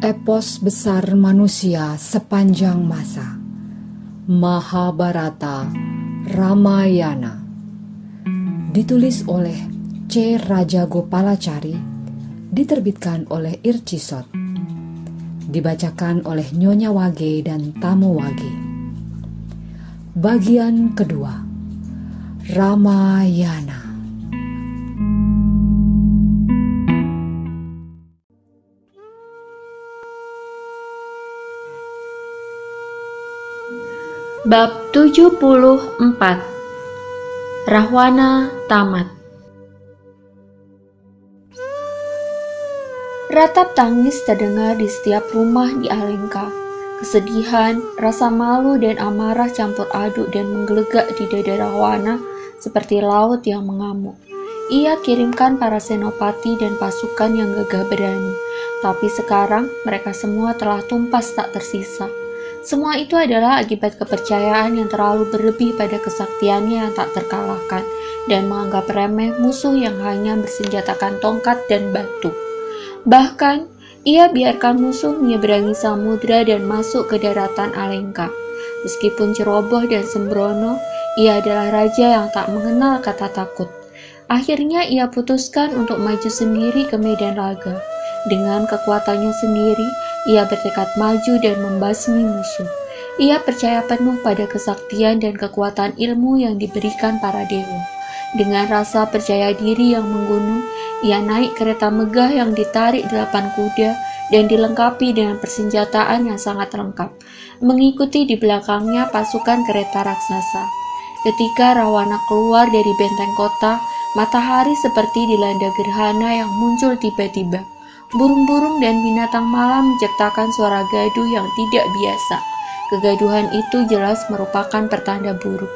epos besar manusia sepanjang masa. Mahabharata Ramayana ditulis oleh C. Raja Gopalacari diterbitkan oleh Ircisot dibacakan oleh Nyonya Wage dan Tamu Wage bagian kedua Ramayana Bab 74 Rahwana tamat Ratap tangis terdengar di setiap rumah di Alengka. Kesedihan, rasa malu dan amarah campur aduk dan menggelegak di dada Rahwana seperti laut yang mengamuk. Ia kirimkan para senopati dan pasukan yang gagah berani, tapi sekarang mereka semua telah tumpas tak tersisa. Semua itu adalah akibat kepercayaan yang terlalu berlebih pada kesaktiannya yang tak terkalahkan dan menganggap remeh musuh yang hanya bersenjatakan tongkat dan batu. Bahkan, ia biarkan musuh menyeberangi samudera dan masuk ke daratan Alengka. Meskipun ceroboh dan sembrono, ia adalah raja yang tak mengenal kata takut. Akhirnya ia putuskan untuk maju sendiri ke medan laga. Dengan kekuatannya sendiri, ia bertekad maju dan membasmi musuh. Ia percaya penuh pada kesaktian dan kekuatan ilmu yang diberikan para dewa. Dengan rasa percaya diri yang menggunung, ia naik kereta megah yang ditarik delapan kuda dan dilengkapi dengan persenjataan yang sangat lengkap. Mengikuti di belakangnya pasukan kereta raksasa. Ketika Rawana keluar dari benteng kota, matahari seperti dilanda gerhana yang muncul tiba-tiba. Burung-burung dan binatang malam menciptakan suara gaduh yang tidak biasa. Kegaduhan itu jelas merupakan pertanda buruk.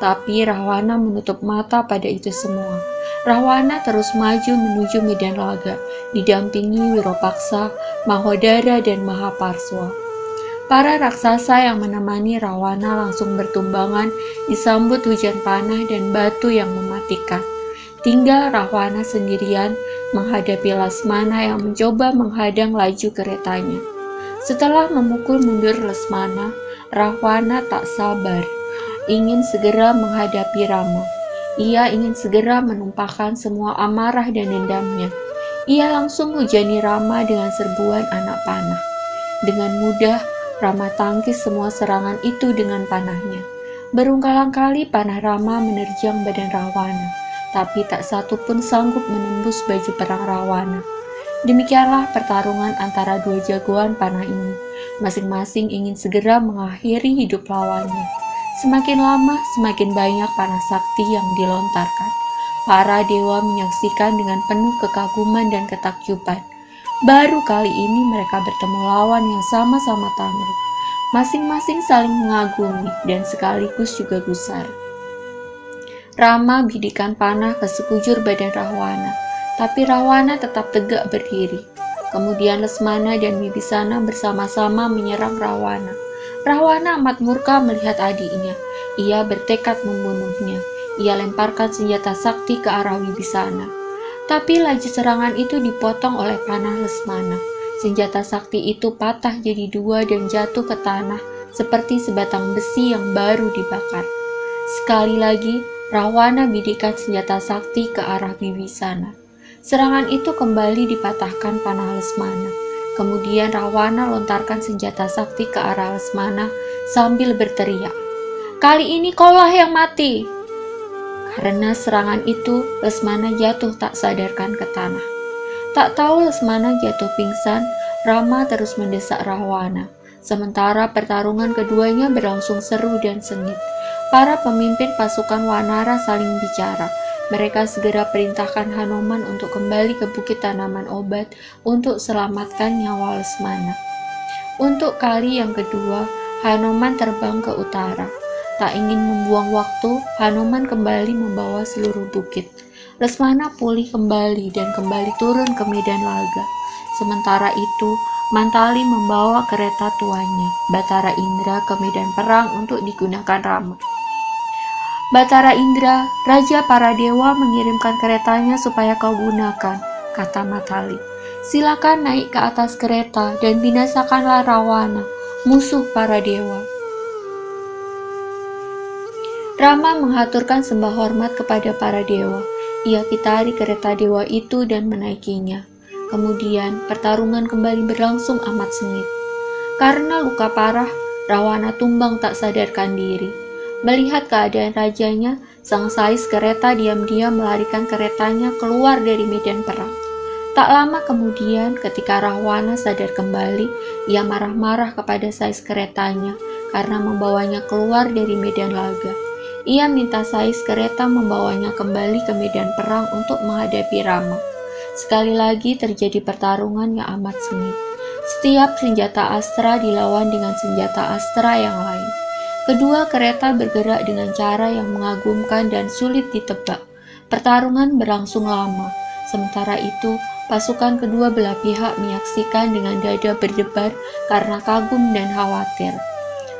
Tapi Rahwana menutup mata pada itu semua. Rahwana terus maju menuju medan laga, didampingi Wiropaksa, Mahodara, dan Mahaparswa. Para raksasa yang menemani Rahwana langsung bertumbangan disambut hujan panah dan batu yang mematikan. Tinggal Rahwana sendirian menghadapi Lasmana yang mencoba menghadang laju keretanya. Setelah memukul mundur Lesmana, Rahwana tak sabar, ingin segera menghadapi Rama. Ia ingin segera menumpahkan semua amarah dan dendamnya. Ia langsung hujani Rama dengan serbuan anak panah. Dengan mudah, Rama tangkis semua serangan itu dengan panahnya. Berungkalang kali panah Rama menerjang badan Rahwana tapi tak satu pun sanggup menembus baju perang Rawana. Demikianlah pertarungan antara dua jagoan panah ini. Masing-masing ingin segera mengakhiri hidup lawannya. Semakin lama, semakin banyak panah sakti yang dilontarkan. Para dewa menyaksikan dengan penuh kekaguman dan ketakjuban. Baru kali ini mereka bertemu lawan yang sama-sama tangguh. Masing-masing saling mengagumi dan sekaligus juga gusar. Rama bidikan panah ke sekujur badan Rahwana, tapi Rahwana tetap tegak berdiri. Kemudian Lesmana dan Wibisana bersama-sama menyerang Rahwana. Rahwana amat murka melihat adiknya. Ia bertekad membunuhnya. Ia lemparkan senjata sakti ke arah Wibisana. Tapi laju serangan itu dipotong oleh panah Lesmana. Senjata sakti itu patah jadi dua dan jatuh ke tanah seperti sebatang besi yang baru dibakar. Sekali lagi, Rahwana bidikan senjata sakti ke arah Biwisana. Serangan itu kembali dipatahkan panah Lesmana. Kemudian Rahwana lontarkan senjata sakti ke arah Lesmana sambil berteriak, Kali ini kaulah yang mati! Karena serangan itu, Lesmana jatuh tak sadarkan ke tanah. Tak tahu Lesmana jatuh pingsan, Rama terus mendesak Rahwana. Sementara pertarungan keduanya berlangsung seru dan sengit. Para pemimpin pasukan Wanara saling bicara. Mereka segera perintahkan Hanoman untuk kembali ke Bukit Tanaman Obat untuk selamatkan nyawa Lesmana. Untuk kali yang kedua, Hanoman terbang ke utara. Tak ingin membuang waktu, Hanoman kembali membawa seluruh bukit. Lesmana pulih kembali dan kembali turun ke medan laga. Sementara itu, Mantali membawa kereta tuanya, Batara Indra, ke medan perang untuk digunakan Rama. Batara Indra, raja para dewa mengirimkan keretanya supaya kau gunakan, kata Matali. Silakan naik ke atas kereta dan binasakanlah Rawana, musuh para dewa. Rama menghaturkan sembah hormat kepada para dewa. Ia kitari kereta dewa itu dan menaikinya. Kemudian pertarungan kembali berlangsung amat sengit. Karena luka parah, Rawana tumbang tak sadarkan diri. Melihat keadaan rajanya, sang sais kereta diam-diam melarikan keretanya keluar dari medan perang. Tak lama kemudian, ketika Rahwana sadar kembali, ia marah-marah kepada sais keretanya karena membawanya keluar dari medan laga. Ia minta sais kereta membawanya kembali ke medan perang untuk menghadapi Rama. Sekali lagi terjadi pertarungan yang amat sengit. Setiap senjata Astra dilawan dengan senjata Astra yang lain. Kedua kereta bergerak dengan cara yang mengagumkan dan sulit ditebak. Pertarungan berlangsung lama. Sementara itu, pasukan kedua belah pihak menyaksikan dengan dada berdebar karena kagum dan khawatir.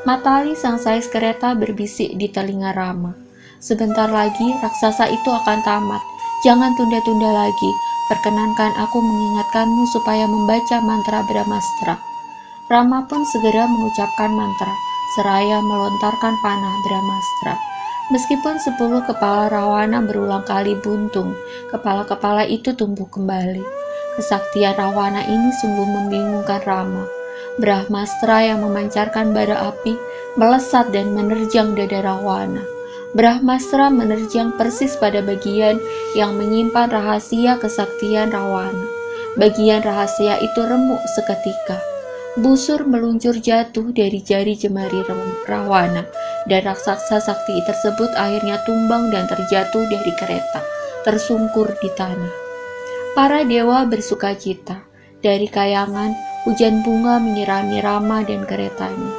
Matali sang sais kereta berbisik di telinga Rama. Sebentar lagi raksasa itu akan tamat. Jangan tunda-tunda lagi. Perkenankan aku mengingatkanmu supaya membaca mantra Brahmastra. Rama pun segera mengucapkan mantra, seraya melontarkan panah Brahmastra. Meskipun sepuluh kepala Rawana berulang kali buntung, kepala-kepala itu tumbuh kembali. Kesaktian Rawana ini sungguh membingungkan Rama. Brahmastra yang memancarkan bara api melesat dan menerjang dada Rawana. Brahmastra menerjang persis pada bagian yang menyimpan rahasia kesaktian Rawana. Bagian rahasia itu remuk seketika. Busur meluncur jatuh dari jari jemari Rawana, dan raksasa sakti tersebut akhirnya tumbang dan terjatuh dari kereta, tersungkur di tanah. Para dewa bersuka cita. Dari kayangan, hujan bunga menyirami Rama dan keretanya.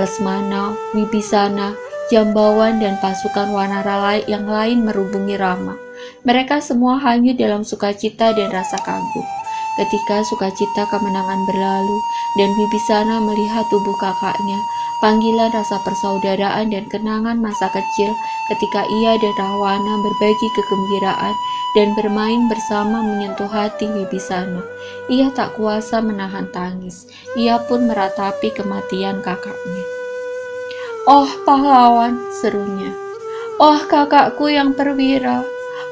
Lesmana, Wibisana, Jambawan dan pasukan Wanara yang lain merubungi Rama. Mereka semua hanyut dalam sukacita dan rasa kagum. Ketika sukacita kemenangan berlalu dan Wibisana melihat tubuh kakaknya, panggilan rasa persaudaraan dan kenangan masa kecil ketika ia dan Rahwana berbagi kegembiraan dan bermain bersama menyentuh hati Wibisana. Ia tak kuasa menahan tangis. Ia pun meratapi kematian kakaknya. Oh pahlawan, serunya. Oh kakakku yang perwira.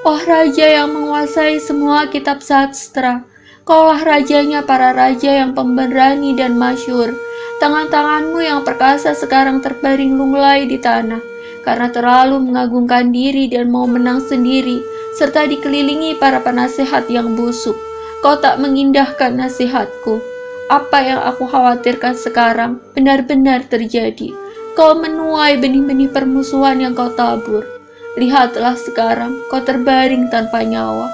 Oh raja yang menguasai semua kitab sastra. Kaulah rajanya para raja yang pemberani dan masyur. Tangan-tanganmu yang perkasa sekarang terbaring lunglai di tanah karena terlalu mengagungkan diri dan mau menang sendiri serta dikelilingi para penasehat yang busuk. Kau tak mengindahkan nasihatku. Apa yang aku khawatirkan sekarang benar-benar terjadi. Kau menuai benih-benih permusuhan yang kau tabur. Lihatlah sekarang, kau terbaring tanpa nyawa.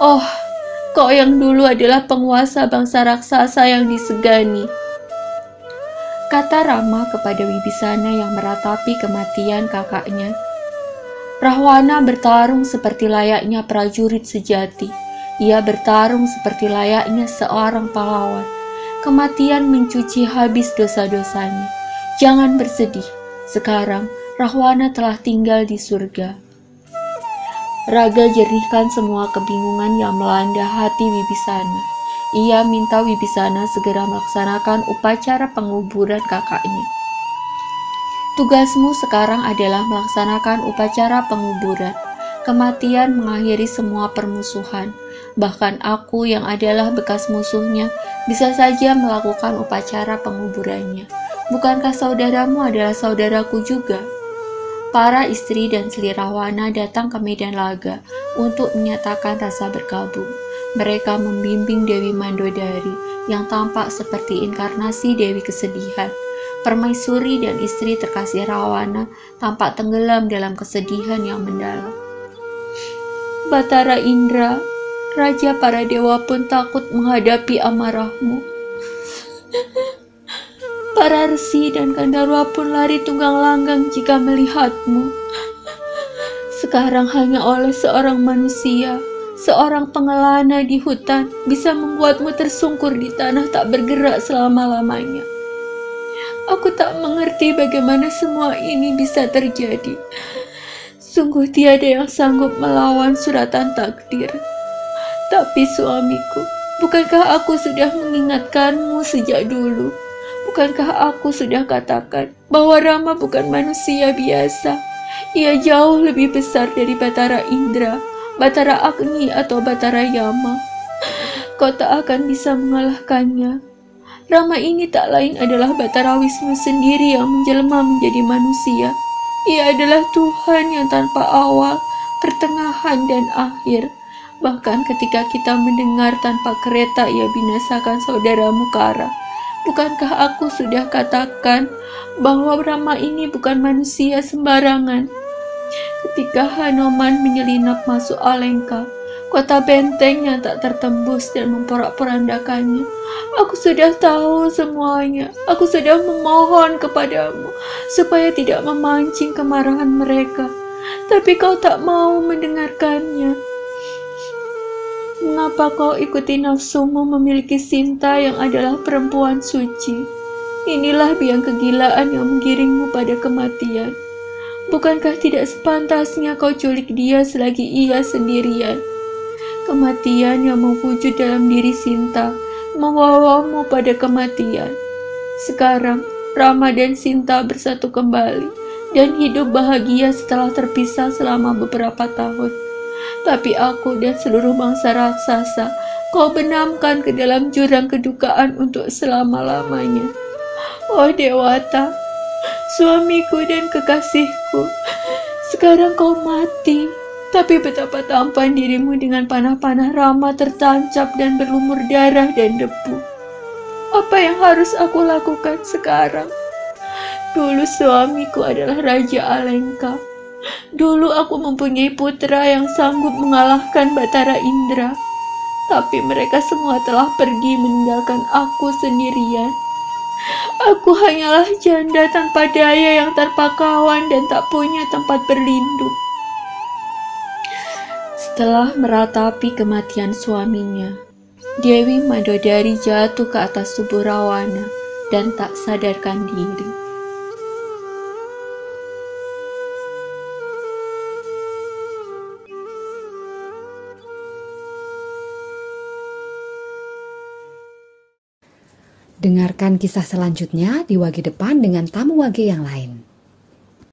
Oh, kau yang dulu adalah penguasa bangsa raksasa yang disegani. Kata Rama kepada Wibisana yang meratapi kematian kakaknya. Rahwana bertarung seperti layaknya prajurit sejati. Ia bertarung seperti layaknya seorang pahlawan. Kematian mencuci habis dosa-dosanya. Jangan bersedih, sekarang Rahwana telah tinggal di surga. Raga jernihkan semua kebingungan yang melanda hati Wibisana. Ia minta Wibisana segera melaksanakan upacara penguburan kakaknya. Tugasmu sekarang adalah melaksanakan upacara penguburan. Kematian mengakhiri semua permusuhan. Bahkan aku yang adalah bekas musuhnya bisa saja melakukan upacara penguburannya. Bukankah saudaramu adalah saudaraku juga? Para istri dan selirawana datang ke medan laga untuk menyatakan rasa berkabung. Mereka membimbing Dewi Mandodari yang tampak seperti inkarnasi Dewi Kesedihan. Permaisuri dan istri terkasih Rawana tampak tenggelam dalam kesedihan yang mendalam. Batara Indra, Raja para dewa pun takut menghadapi amarahmu. Para resi dan Gandarwa pun lari tunggang langgang jika melihatmu. Sekarang hanya oleh seorang manusia, seorang pengelana di hutan bisa membuatmu tersungkur di tanah tak bergerak selama-lamanya. Aku tak mengerti bagaimana semua ini bisa terjadi. Sungguh tiada yang sanggup melawan suratan takdir. Tapi suamiku, Bukankah aku sudah mengingatkanmu sejak dulu? Bukankah aku sudah katakan bahwa Rama bukan manusia biasa? Ia jauh lebih besar dari Batara Indra, Batara Agni atau Batara Yama. Kau tak akan bisa mengalahkannya. Rama ini tak lain adalah Batara Wisnu sendiri yang menjelma menjadi manusia. Ia adalah Tuhan yang tanpa awal, pertengahan, dan akhir. Bahkan ketika kita mendengar tanpa kereta ia binasakan saudaramu Kara. Bukankah aku sudah katakan bahwa Rama ini bukan manusia sembarangan? Ketika Hanoman menyelinap masuk Alengka, kota benteng yang tak tertembus dan memporak-porandakannya, aku sudah tahu semuanya. Aku sudah memohon kepadamu supaya tidak memancing kemarahan mereka. Tapi kau tak mau mendengarkannya. Mengapa kau ikuti nafsumu memiliki Sinta yang adalah perempuan suci? Inilah biang kegilaan yang menggiringmu pada kematian. Bukankah tidak sepantasnya kau culik dia selagi ia sendirian? Kematian yang mewujud dalam diri Sinta membawamu pada kematian. Sekarang, Rama dan Sinta bersatu kembali dan hidup bahagia setelah terpisah selama beberapa tahun. Tapi aku dan seluruh bangsa raksasa kau benamkan ke dalam jurang kedukaan untuk selama-lamanya. Oh Dewata, suamiku dan kekasihku, sekarang kau mati. Tapi betapa tampan dirimu dengan panah-panah Rama tertancap dan berlumur darah dan debu. Apa yang harus aku lakukan sekarang? Dulu suamiku adalah Raja Alengka Dulu aku mempunyai putra yang sanggup mengalahkan Batara Indra, tapi mereka semua telah pergi meninggalkan aku sendirian. Aku hanyalah janda tanpa daya yang tanpa kawan dan tak punya tempat berlindung. Setelah meratapi kematian suaminya, Dewi Madodari jatuh ke atas tubuh Rawana dan tak sadarkan diri. Dengarkan kisah selanjutnya di wagi depan dengan tamu wagi yang lain.